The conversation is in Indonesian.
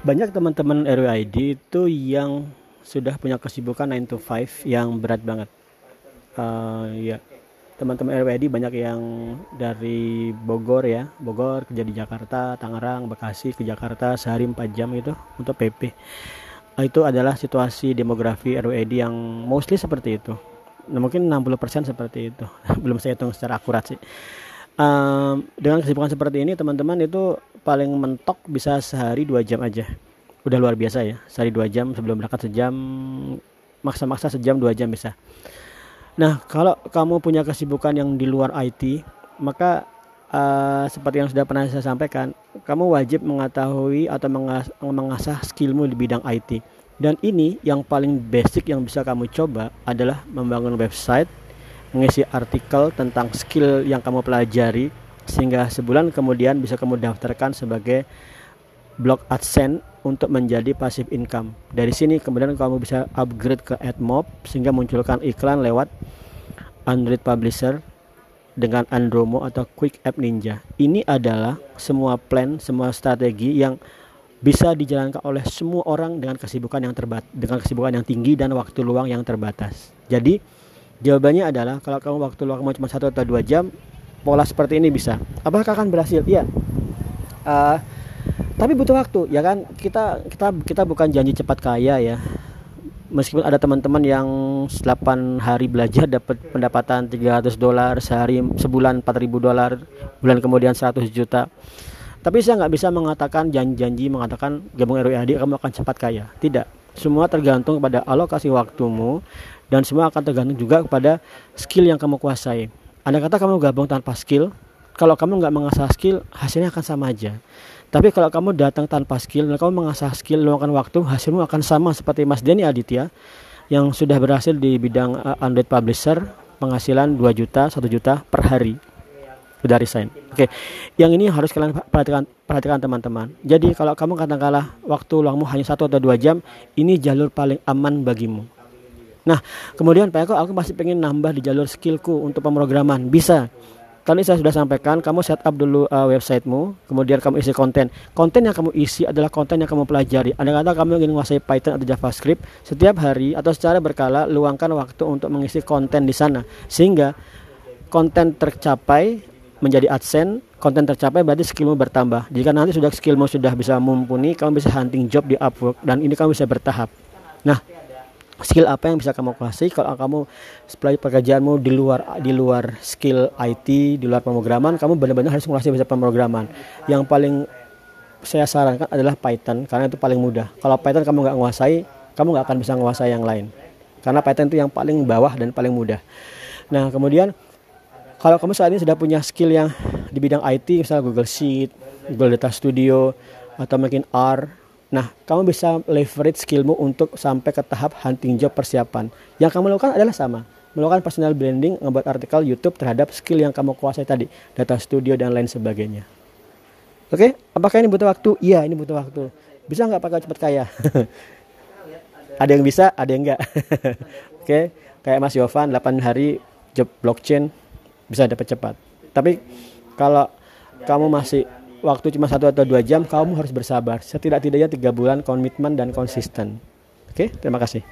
banyak teman-teman RWID itu yang sudah punya kesibukan 9 to 5 yang berat banget. Uh, ya, teman-teman RWID banyak yang dari Bogor ya, Bogor kerja di Jakarta, Tangerang, Bekasi ke Jakarta sehari 4 jam itu untuk PP. Uh, itu adalah situasi demografi RWID yang mostly seperti itu. Nah, mungkin 60% seperti itu. Belum saya hitung secara akurat sih. Um, dengan kesibukan seperti ini teman-teman itu paling mentok bisa sehari dua jam aja. Udah luar biasa ya sehari dua jam sebelum berangkat sejam maksa-maksa sejam dua jam bisa. Nah kalau kamu punya kesibukan yang di luar IT maka uh, seperti yang sudah pernah saya sampaikan kamu wajib mengetahui atau mengas mengasah skillmu di bidang IT dan ini yang paling basic yang bisa kamu coba adalah membangun website mengisi artikel tentang skill yang kamu pelajari sehingga sebulan kemudian bisa kamu daftarkan sebagai blog AdSense untuk menjadi passive income. Dari sini kemudian kamu bisa upgrade ke AdMob sehingga munculkan iklan lewat Android Publisher dengan Andromo atau Quick App Ninja. Ini adalah semua plan, semua strategi yang bisa dijalankan oleh semua orang dengan kesibukan yang terbat dengan kesibukan yang tinggi dan waktu luang yang terbatas. Jadi jawabannya adalah kalau kamu waktu luang kamu cuma satu atau dua jam, pola seperti ini bisa. Apakah akan berhasil? Iya. Uh, tapi butuh waktu ya kan? Kita kita kita bukan janji cepat kaya ya. Meskipun ada teman-teman yang 8 hari belajar dapat pendapatan 300 dolar sehari sebulan 4000 dolar bulan kemudian 100 juta. Tapi saya nggak bisa mengatakan janji-janji mengatakan gabung RWAD kamu akan cepat kaya. Tidak semua tergantung pada alokasi waktumu dan semua akan tergantung juga kepada skill yang kamu kuasai anda kata kamu gabung tanpa skill, kalau kamu nggak mengasah skill, hasilnya akan sama aja. Tapi kalau kamu datang tanpa skill dan kamu mengasah skill, luangkan waktu, hasilmu akan sama seperti Mas Denny Aditya yang sudah berhasil di bidang uh, Android Publisher, penghasilan 2 juta, 1 juta per hari. Sudah resign. Oke, okay. yang ini harus kalian perhatikan perhatikan teman-teman. Jadi kalau kamu katakanlah waktu luangmu hanya satu atau dua jam, ini jalur paling aman bagimu Nah, kemudian Pak Eko, aku masih pengen nambah di jalur skillku untuk pemrograman. Bisa. Tadi saya sudah sampaikan, kamu setup dulu uh, websitemu, kemudian kamu isi konten. Konten yang kamu isi adalah konten yang kamu pelajari. Ada kata kamu ingin menguasai Python atau JavaScript, setiap hari atau secara berkala luangkan waktu untuk mengisi konten di sana, sehingga konten tercapai menjadi AdSense, konten tercapai berarti skillmu bertambah. Jika nanti sudah skillmu sudah bisa mumpuni, kamu bisa hunting job di Upwork dan ini kamu bisa bertahap. Nah, skill apa yang bisa kamu kuasai? Kalau kamu supply pekerjaanmu di luar di luar skill IT di luar pemrograman kamu benar-benar harus menguasai bahasa pemrograman. Yang paling saya sarankan adalah Python karena itu paling mudah. Kalau Python kamu nggak menguasai kamu nggak akan bisa menguasai yang lain. Karena Python itu yang paling bawah dan paling mudah. Nah kemudian kalau kamu saat ini sudah punya skill yang di bidang IT misalnya Google Sheet Google Data Studio atau mungkin R Nah, kamu bisa leverage skillmu untuk sampai ke tahap hunting job persiapan. Yang kamu lakukan adalah sama. Melakukan personal branding, membuat artikel YouTube terhadap skill yang kamu kuasai tadi. Data studio dan lain sebagainya. Oke, apakah ini butuh waktu? Iya, ini butuh waktu. Bisa nggak pakai cepat kaya? ada yang bisa, ada yang enggak. Oke, kayak Mas Yovan 8 hari job blockchain bisa dapat cepat. Tapi kalau kamu masih waktu cuma satu atau dua jam, kamu harus bersabar. Setidak-tidaknya tiga bulan komitmen dan konsisten. Oke, terima kasih.